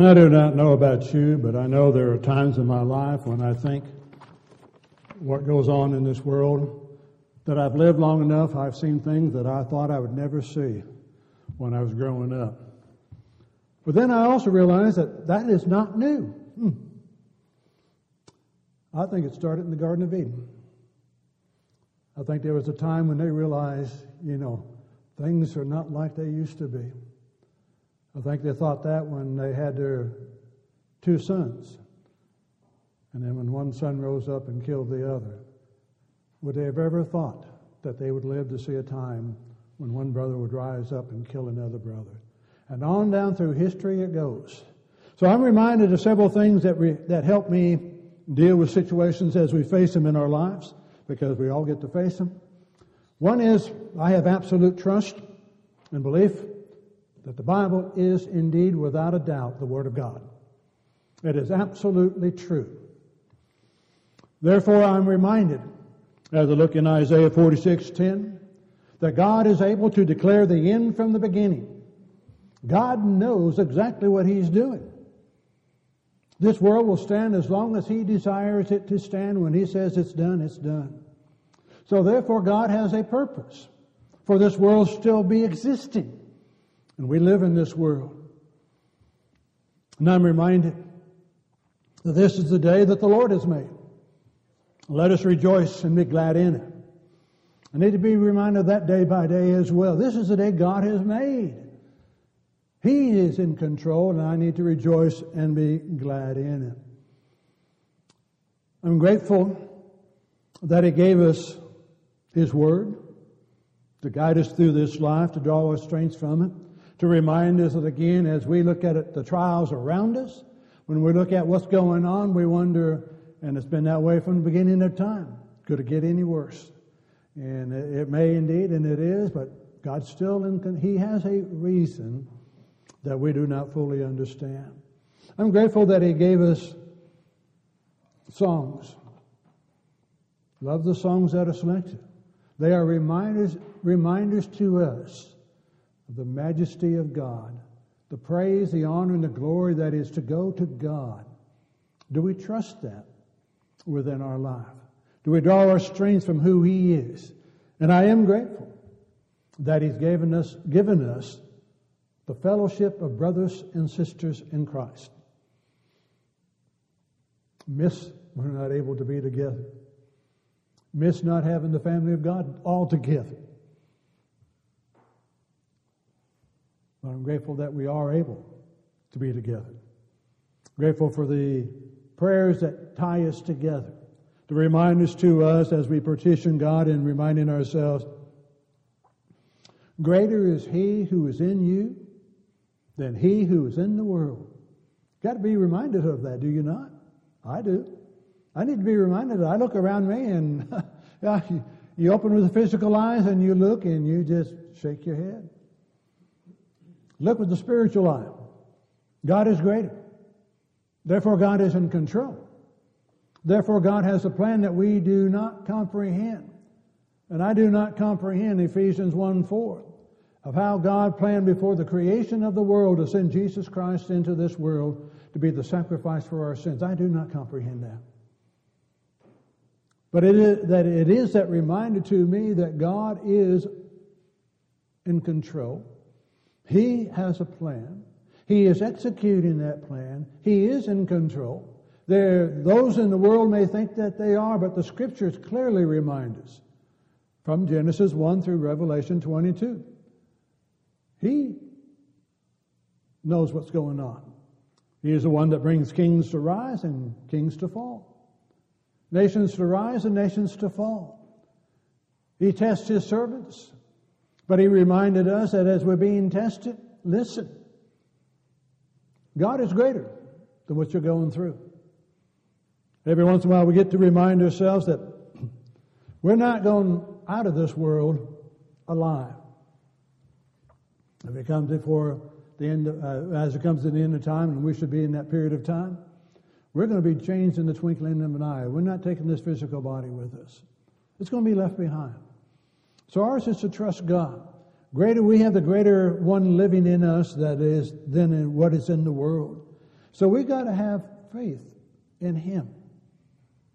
I do not know about you, but I know there are times in my life when I think what goes on in this world that I've lived long enough, I've seen things that I thought I would never see when I was growing up. But then I also realized that that is not new. Hmm. I think it started in the Garden of Eden. I think there was a time when they realized, you know, things are not like they used to be. I think they thought that when they had their two sons. And then when one son rose up and killed the other, would they have ever thought that they would live to see a time when one brother would rise up and kill another brother? And on down through history it goes. So I'm reminded of several things that, re, that help me deal with situations as we face them in our lives, because we all get to face them. One is I have absolute trust and belief that the Bible is indeed, without a doubt, the Word of God. It is absolutely true. Therefore, I'm reminded, as I look in Isaiah 46:10, that God is able to declare the end from the beginning. God knows exactly what He's doing. This world will stand as long as He desires it to stand. When He says it's done, it's done. So therefore, God has a purpose for this world still be existing. And we live in this world. And I'm reminded that this is the day that the Lord has made. Let us rejoice and be glad in it. I need to be reminded that day by day as well. This is the day God has made. He is in control, and I need to rejoice and be glad in it. I'm grateful that He gave us His Word to guide us through this life, to draw our strength from it to remind us that again, as we look at it, the trials around us, when we look at what's going on, we wonder, and it's been that way from the beginning of time, could it get any worse? And it may indeed, and it is, but God still, in, He has a reason that we do not fully understand. I'm grateful that He gave us songs. Love the songs that are selected. They are reminders, reminders to us the majesty of God, the praise, the honor, and the glory that is to go to God. Do we trust that within our life? Do we draw our strength from who He is? And I am grateful that He's given us, given us the fellowship of brothers and sisters in Christ. Miss, we're not able to be together. Miss not having the family of God all together. But I'm grateful that we are able to be together. Grateful for the prayers that tie us together, the reminders to us as we petition God and reminding ourselves, greater is He who is in you than He who is in the world. Got to be reminded of that, do you not? I do. I need to be reminded. I look around me and you open with the physical eyes and you look and you just shake your head. Look with the spiritual eye. God is greater. Therefore, God is in control. Therefore, God has a plan that we do not comprehend. And I do not comprehend Ephesians 1 4 of how God planned before the creation of the world to send Jesus Christ into this world to be the sacrifice for our sins. I do not comprehend that. But it is that it is that reminder to me that God is in control. He has a plan. He is executing that plan. He is in control. There, those in the world may think that they are, but the scriptures clearly remind us from Genesis 1 through Revelation 22. He knows what's going on. He is the one that brings kings to rise and kings to fall, nations to rise and nations to fall. He tests his servants. But he reminded us that as we're being tested, listen. God is greater than what you're going through. Every once in a while, we get to remind ourselves that we're not going out of this world alive. If it comes before the end, uh, as it comes to the end of time, and we should be in that period of time, we're going to be changed in the twinkling of an eye. We're not taking this physical body with us. It's going to be left behind. So ours is to trust God. Greater we have the greater one living in us that is than in what is in the world. So we got to have faith in Him.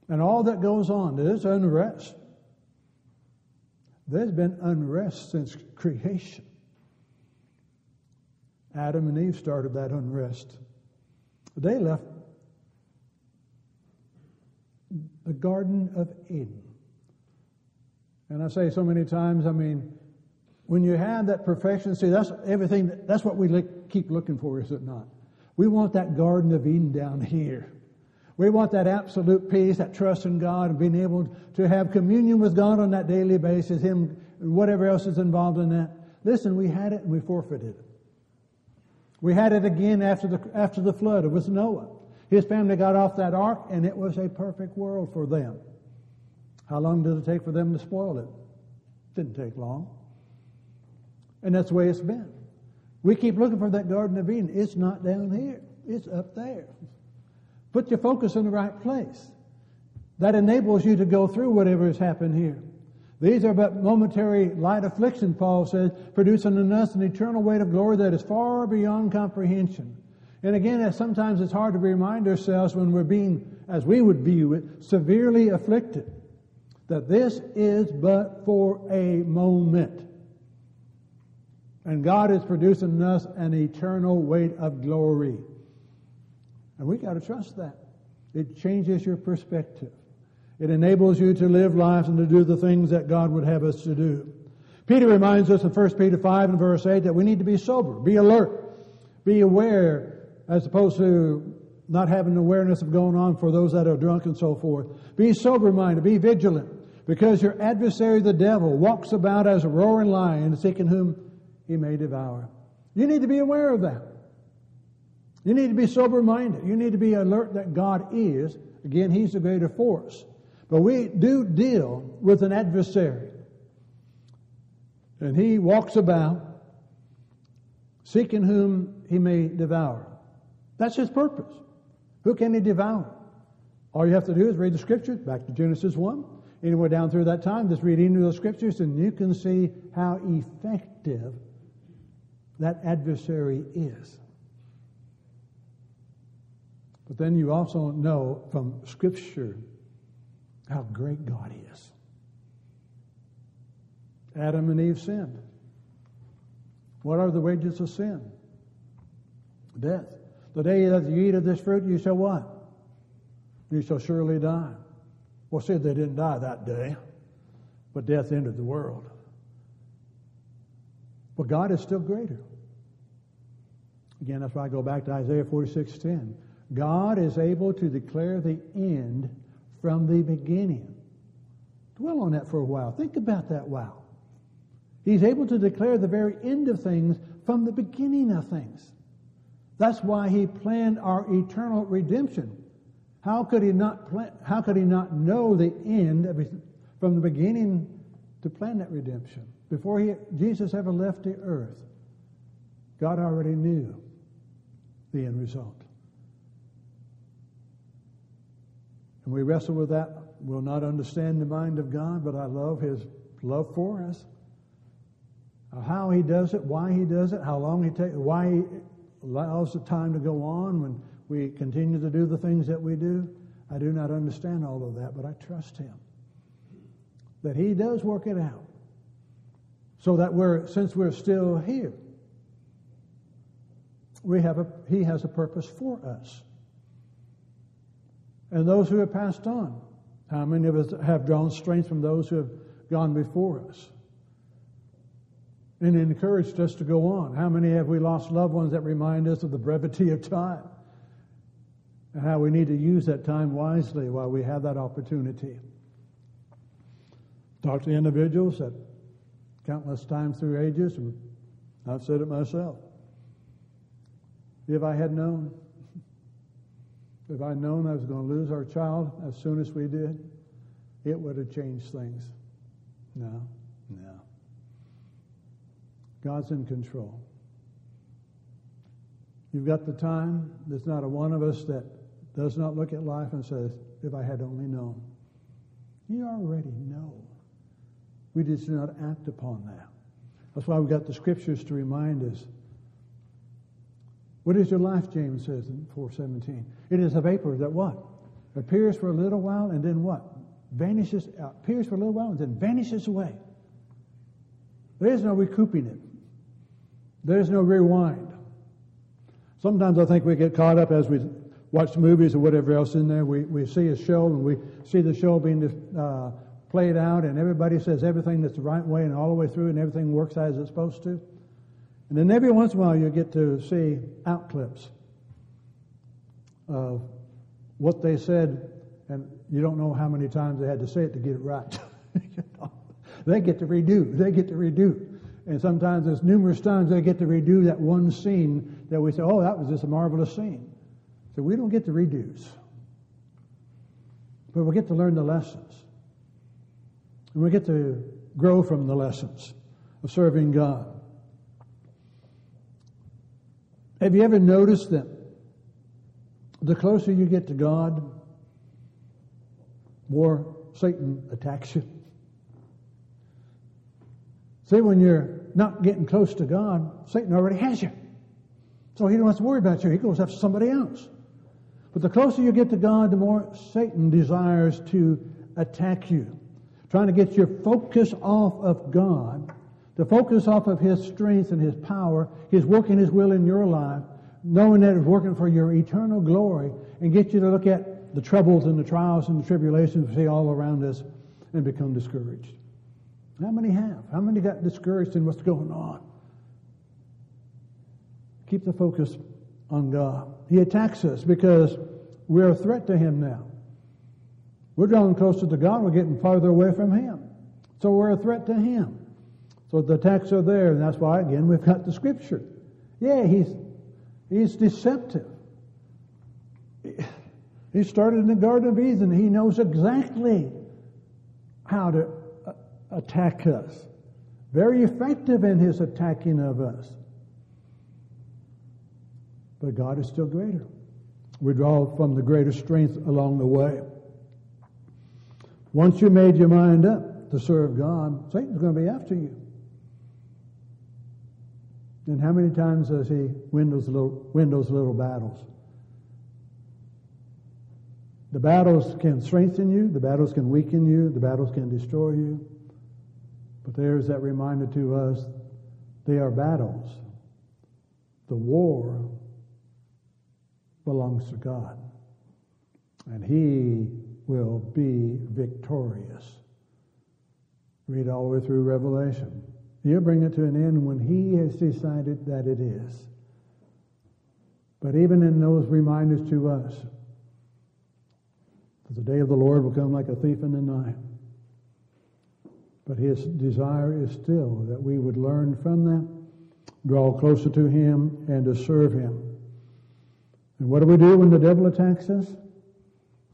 And all that goes on, there's unrest. There's been unrest since creation. Adam and Eve started that unrest. They left the Garden of Eden. And I say so many times, I mean, when you have that perfection, see, that's everything, that's what we look, keep looking for, is it not? We want that Garden of Eden down here. We want that absolute peace, that trust in God, and being able to have communion with God on that daily basis, Him, whatever else is involved in that. Listen, we had it and we forfeited it. We had it again after the, after the flood. It was Noah. His family got off that ark, and it was a perfect world for them. How long did it take for them to spoil it? Didn't take long. And that's the way it's been. We keep looking for that Garden of Eden. It's not down here. It's up there. Put your focus in the right place. That enables you to go through whatever has happened here. These are but momentary light affliction, Paul says, producing in us an eternal weight of glory that is far beyond comprehension. And again, sometimes it's hard to remind ourselves when we're being, as we would view it, severely afflicted, that this is but for a moment. And God is producing in us an eternal weight of glory. And we got to trust that. It changes your perspective. It enables you to live lives and to do the things that God would have us to do. Peter reminds us in 1 Peter 5 and verse 8 that we need to be sober, be alert, be aware, as opposed to not having awareness of going on for those that are drunk and so forth. Be sober minded, be vigilant, because your adversary, the devil, walks about as a roaring lion, seeking whom he may devour. You need to be aware of that. You need to be sober minded. You need to be alert that God is. Again, He's the greater force. But we do deal with an adversary. And he walks about seeking whom he may devour. That's his purpose. Who can he devour? All you have to do is read the scriptures, back to Genesis 1. Anywhere down through that time, just read into the scriptures and you can see how effective that adversary is. But then you also know from Scripture how great God is. Adam and Eve sinned. What are the wages of sin? Death. The day that you eat of this fruit, you shall what? You shall surely die. Well, see, they didn't die that day, but death entered the world. But God is still greater. Again, that's why I go back to Isaiah 46:10. God is able to declare the end from the beginning. Dwell on that for a while. Think about that while. He's able to declare the very end of things from the beginning of things. That's why he planned our eternal redemption. How could he not plan, how could he not know the end his, from the beginning to plan that redemption? Before he, Jesus ever left the earth, God already knew the end result. And we wrestle with that. We'll not understand the mind of God, but I love His love for us. How He does it, why He does it, how long He takes, why He allows the time to go on when we continue to do the things that we do. I do not understand all of that, but I trust Him. That He does work it out. So that we're, since we're still here, we have a, He has a purpose for us and those who have passed on. How many of us have drawn strength from those who have gone before us and encouraged us to go on? How many have we lost loved ones that remind us of the brevity of time and how we need to use that time wisely while we have that opportunity? Talk to individuals that countless times through ages, and I've said it myself. If I had known, if I'd known I was going to lose our child as soon as we did, it would have changed things. No. God's in control. You've got the time. There's not a one of us that does not look at life and says, if I had only known. You already know. We just do not act upon that. That's why we've got the scriptures to remind us What is your life, James says in 417? It is a vapor that what? Appears for a little while and then what? Vanishes, appears for a little while and then vanishes away. There is no recouping it. There is no rewind. Sometimes I think we get caught up as we watch movies or whatever else in there. We, we see a show and we see the show being uh, played out and everybody says everything that's the right way and all the way through and everything works as it's supposed to. And then every once in a while you get to see out clips of what they said, and you don't know how many times they had to say it to get it right. they get to redo. They get to redo. And sometimes there's numerous times they get to redo that one scene that we say, oh, that was just a marvelous scene. So we don't get to redos. But we get to learn the lessons. And we get to grow from the lessons of serving God. Have you ever noticed that the closer you get to God, more Satan attacks you? See, when you're not getting close to God, Satan already has you. So he don't have to worry about you. He goes after somebody else. But the closer you get to God, the more Satan desires to attack you, trying to get your focus off of God, to focus off of His strength and His power, His working His will in your life, knowing that it's working for your eternal glory, and get you to look at the troubles and the trials and the tribulations we see all around us and become discouraged. How many have? How many got discouraged in what's going on? Keep the focus on God. He attacks us because we're a threat to Him now. We're drawing closer to God, we're getting farther away from Him. So we're a threat to Him. So the attacks are there, and that's why, again, we've got the Scripture. Yeah, He's, he's deceptive. He started in the Garden of Eden. He knows exactly how to attack us. Very effective in his attacking of us. But God is still greater. We draw from the greater strength along the way. Once you made your mind up to serve God, Satan's going to be after you. And how many times does he win those little, win those little battles? The battles can strengthen you, the battles can weaken you, the battles can destroy you. But there's that reminder to us they are battles. The war belongs to God. And He will be victorious. Read all the way through Revelation. He'll bring it to an end when He has decided that it is. But even in those reminders to us, the day of the Lord will come like a thief in the night. But his desire is still that we would learn from them, draw closer to him, and to serve him. And what do we do when the devil attacks us?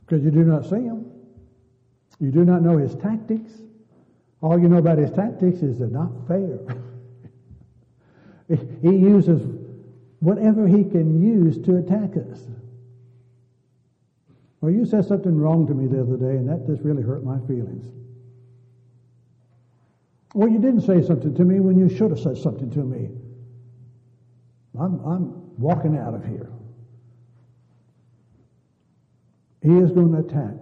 Because you do not see him. You do not know his tactics. All you know about his tactics is they're not fair. he uses whatever he can use to attack us. Well, you said something wrong to me the other day, and that just really hurt my feelings. Well, you didn't say something to me when you should have said something to me. I'm, I'm walking out of here. He is going to attack.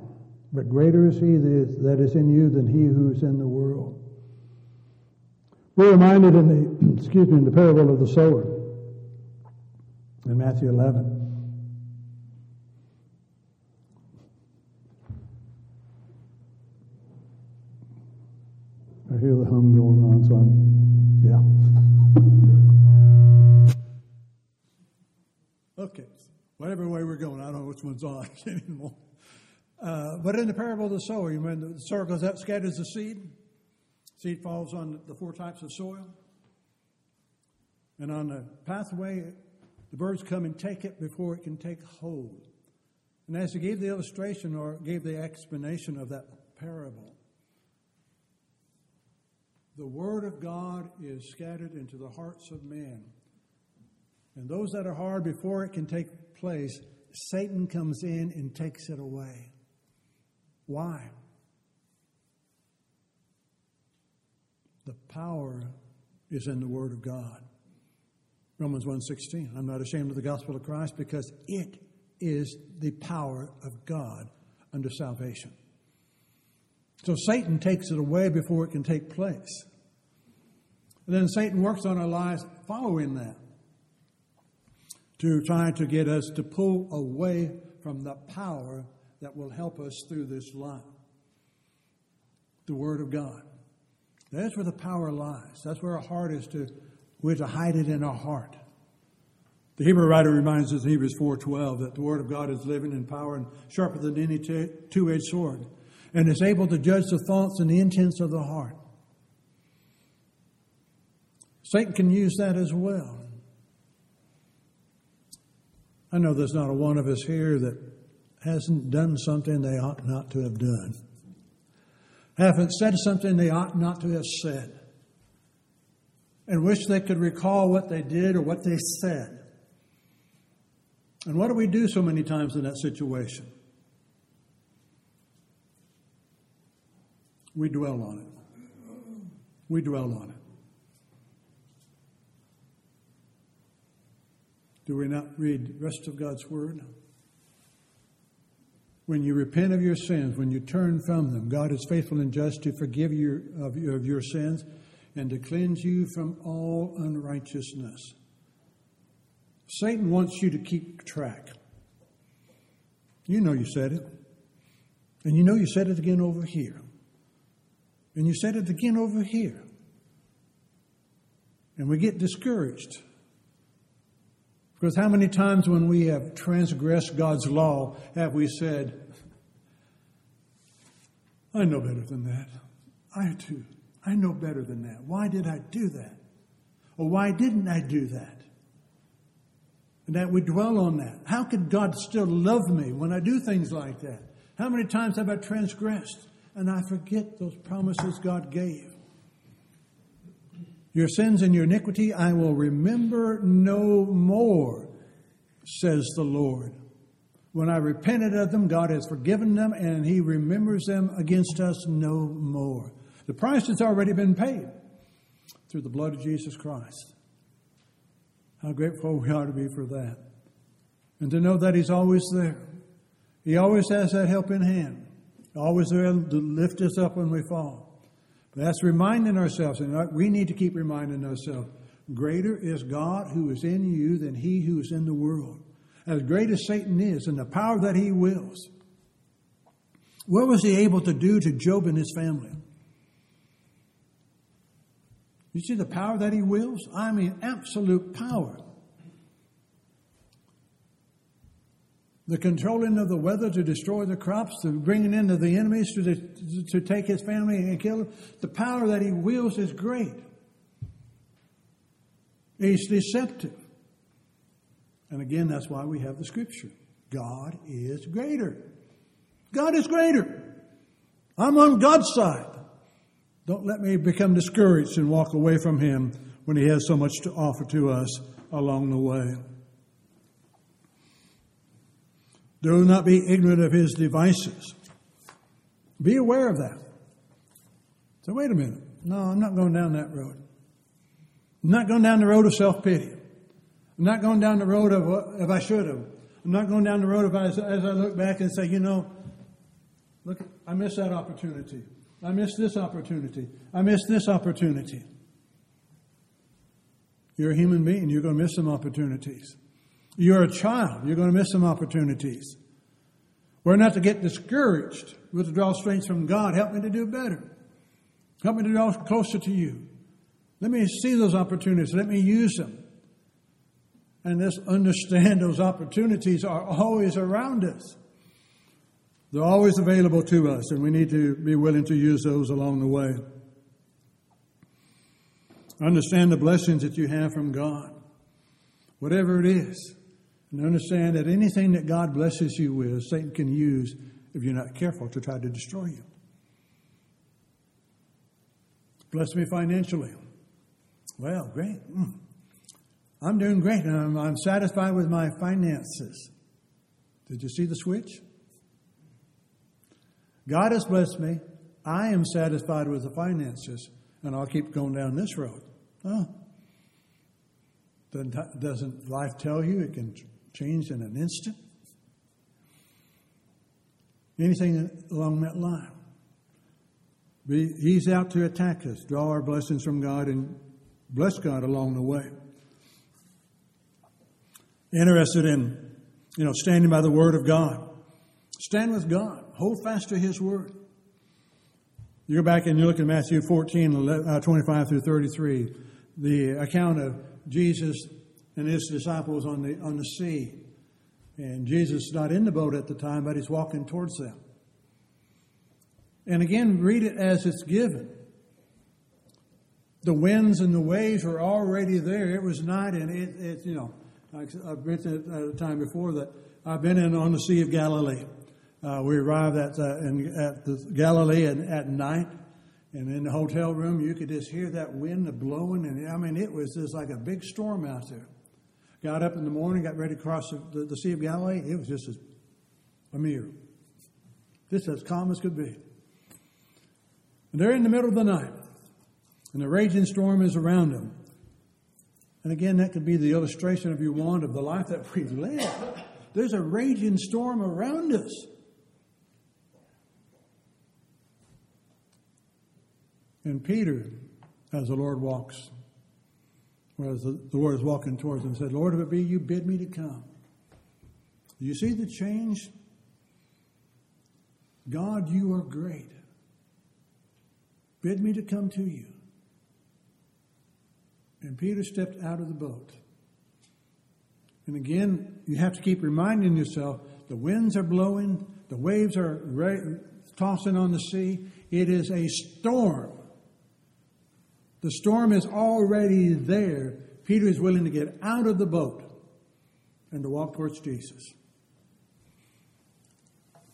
But greater is he that is, that is in you than he who is in the world. We're reminded in the, excuse me, in the parable of the sower in Matthew 11. I hear the hum going on, so I'm, yeah. okay. Whatever way we're going, I don't know which one's on anymore. Uh, but in the parable of the sower, you remember the sower goes out, scatters the seed. Seed falls on the four types of soil. And on the pathway, the birds come and take it before it can take hold. And as he gave the illustration or gave the explanation of that parable, the Word of God is scattered into the hearts of men. And those that are hard before it can take place, Satan comes in and takes it away. Why? The power is in the Word of God. Romans 1:16. I'm not ashamed of the gospel of Christ because it is the power of God unto salvation. So Satan takes it away before it can take place. And then Satan works on our lives following that to try to get us to pull away from the power that will help us through this life. The Word of God. That's where the power lies. That's where our heart is to, we're to hide it in our heart. The Hebrew writer reminds us in Hebrews 4.12 that the Word of God is living in power and sharper than any two-edged sword and is able to judge the thoughts and the intents of the heart. Satan can use that as well. I know there's not a one of us here that hasn't done something they ought not to have done, haven't said something they ought not to have said, and wish they could recall what they did or what they said. And what do we do so many times in that situation? We dwell on it. We dwell on it. Do we not read the rest of God's Word? When you repent of your sins, when you turn from them, God is faithful and just to forgive you of, of your sins and to cleanse you from all unrighteousness. Satan wants you to keep track. You know you said it. And you know you said it again over here. And you said it again over here. And we get discouraged. Because how many times when we have transgressed God's law have we said, I know better than that. I do. I know better than that. Why did I do that? Or why didn't I do that? And that we dwell on that. How could God still love me when I do things like that? How many times have I transgressed? And I forget those promises God gave. Your sins and your iniquity I will remember no more, says the Lord. When I repented of them, God has forgiven them and He remembers them against us no more. The price has already been paid through the blood of Jesus Christ. How grateful we are to be for that. And to know that He's always there. He always has that help in hand always there to lift us up when we fall. But that's reminding ourselves, and we need to keep reminding ourselves greater is God who is in you than he who is in the world. As great as Satan is and the power that he wills, what was he able to do to Job and his family? You see the power that he wills? I mean, absolute power. The controlling of the weather to destroy the crops, the bringing in of the enemies to, the, to take his family and kill him. The power that he wields is great. He's deceptive. And again, that's why we have the scripture. God is greater. God is greater. I'm on God's side. Don't let me become discouraged and walk away from Him when He has so much to offer to us along the way. Do not be ignorant of his devices. Be aware of that. So, wait a minute. No, I'm not going down that road. I'm not going down the road of self pity. I'm not going down the road of what, if I should have. I'm not going down the road of as, as I look back and say, you know, look, I missed that opportunity. I missed this opportunity. I missed this opportunity. You're a human being. You're going to miss some opportunities. You're a child. You're going to miss some opportunities. We're not to get discouraged. We're to draw strength from God. Help me to do better. Help me to draw closer to you. Let me see those opportunities. Let me use them. And let's understand those opportunities are always around us. They're always available to us, and we need to be willing to use those along the way. Understand the blessings that you have from God, whatever it is. And understand that anything that God blesses you with, Satan can use if you're not careful to try to destroy you. Bless me financially. Well, great. Mm. I'm doing great. I'm, I'm satisfied with my finances. Did you see the switch? God has blessed me. I am satisfied with the finances, and I'll keep going down this road. Oh. Doesn't life tell you it can change in an instant? Anything along that line. He's out to attack us, draw our blessings from God, and bless God along the way. Interested in, you know, standing by the Word of God. Stand with God. Hold fast to His Word. You go back and you look at Matthew 14, uh, 25 through 33, the account of Jesus and his disciples on the, on the sea. And Jesus is not in the boat at the time, but he's walking towards them. And again, read it as it's given. The winds and the waves were already there. It was night, and it, it you know, I've mentioned at a time before that I've been in on the Sea of Galilee. Uh, we arrived at, uh, in, at the Galilee at, at night, and in the hotel room, you could just hear that wind blowing, and I mean, it was just like a big storm out there. Got up in the morning, got ready to cross the, the, the Sea of Galilee. It was just a mirror, just as calm as could be. And they're in the middle of the night, and the raging storm is around them. And again, that could be the illustration, if you want, of the life that we've led. There's a raging storm around us. And Peter, as the Lord walks, as the, the Lord is walking towards him, and said, Lord, if it be you, bid me to come. You see the change? God, you are great. Bid me to come to you. And Peter stepped out of the boat. And again, you have to keep reminding yourself the winds are blowing, the waves are ra- tossing on the sea. It is a storm. The storm is already there. Peter is willing to get out of the boat and to walk towards Jesus.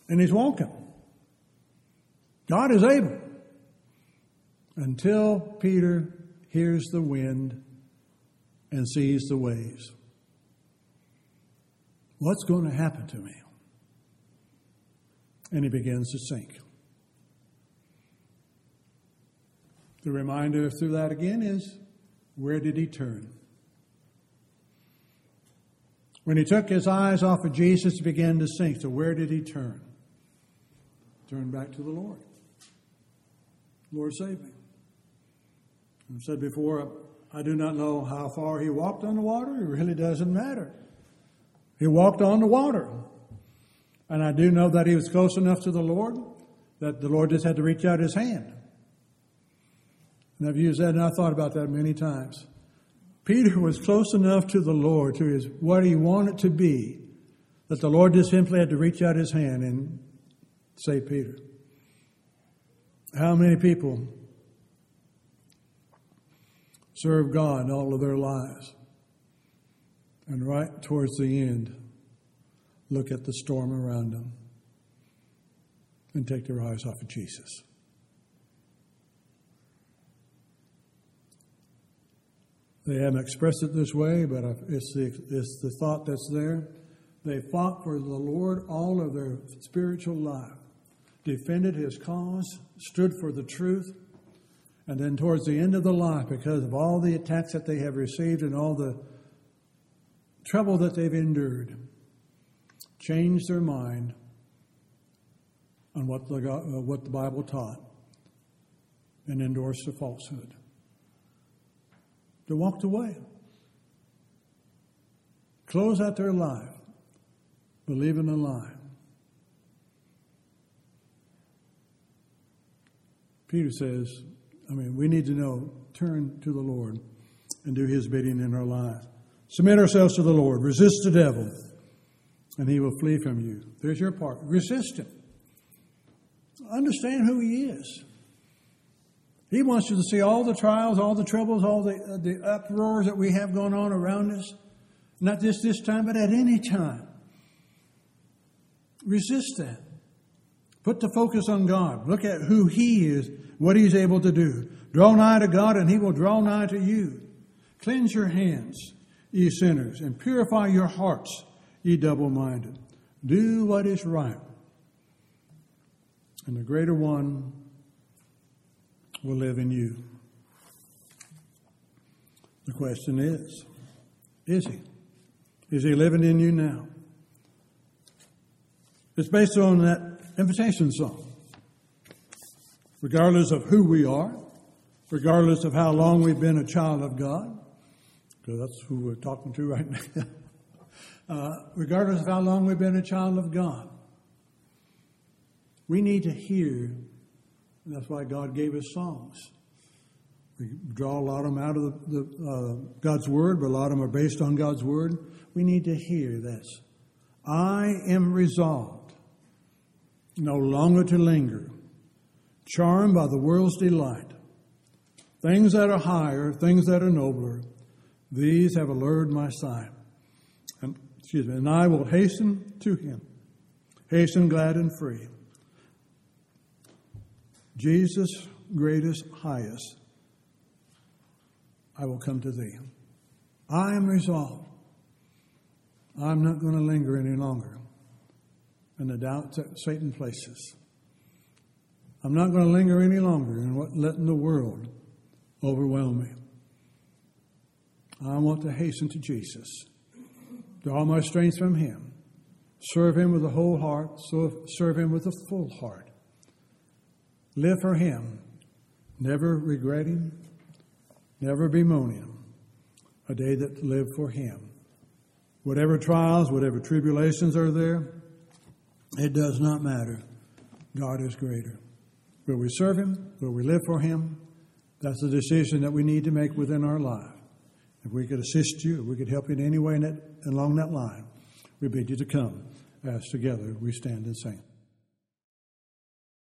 And he's walking. God is able until Peter hears the wind and sees the waves. What's going to happen to me? And he begins to sink. The reminder through that again is where did he turn? When he took his eyes off of Jesus, he began to sink. So where did he turn? Turn back to the Lord. Lord, save me. I've said before, I do not know how far he walked on the water. It really doesn't matter. He walked on the water. And I do know that he was close enough to the Lord that the Lord just had to reach out his hand. And I've used that and I've thought about that many times. Peter was close enough to the Lord, to his what he wanted to be, that the Lord just simply had to reach out his hand and save Peter. How many people serve God all of their lives. And right towards the end, look at the storm around them and take their eyes off of Jesus. They haven't expressed it this way, but it's the, it's the thought that's there. They fought for the Lord all of their spiritual life, defended his cause, stood for the truth, and then towards the end of the life, because of all the attacks that they have received and all the trouble that they've endured, changed their mind on what the, uh, what the Bible taught and endorsed the falsehood. They walked away. Close out their life, believing a lie. Peter says, I mean, we need to know, turn to the Lord and do His bidding in our lives. Submit ourselves to the Lord. Resist the devil, and he will flee from you. There's your part. Resist him. Understand who he is. He wants you to see all the trials, all the troubles, all the, uh, the uproars that we have going on around us. Not just this time, but at any time. Resist that. Put the focus on God. Look at who He is, what He's able to do. Draw nigh to God, and He will draw nigh to you. Cleanse your hands, ye sinners, and purify your hearts, ye double minded. Do what is right. And the greater one will live in you. The question is Is He? Is He living in you now? It's based on that invitation song. Regardless of who we are, regardless of how long we've been a child of God, because that's who we're talking to right now, uh, regardless of how long we've been a child of God, we need to hear. That's why God gave us songs. We draw a lot of them out of the, the uh, God's Word, but a lot of them are based on God's Word. We need to hear this. I am resolved no longer to linger, charmed by the world's delight. Things that are higher, things that are nobler, these have allured my sight. And, excuse me, and I will hasten to him, hasten glad and free. Jesus, greatest, highest, I will come to thee. I am resolved. I'm not going to linger any longer in the doubts that Satan places. I'm not going to linger any longer in what, letting the world overwhelm me. I want to hasten to Jesus, draw my strength from Him, serve Him with a whole heart, serve Him with a full heart, live for Him, never regretting, never bemoaning a day that lived for Him. Whatever trials, whatever tribulations are there, it does not matter. God is greater. Will we serve Him? Will we live for Him? That's a decision that we need to make within our life. If we could assist you, if we could help you in any way in that, along that line, we bid you to come as together we stand and sing.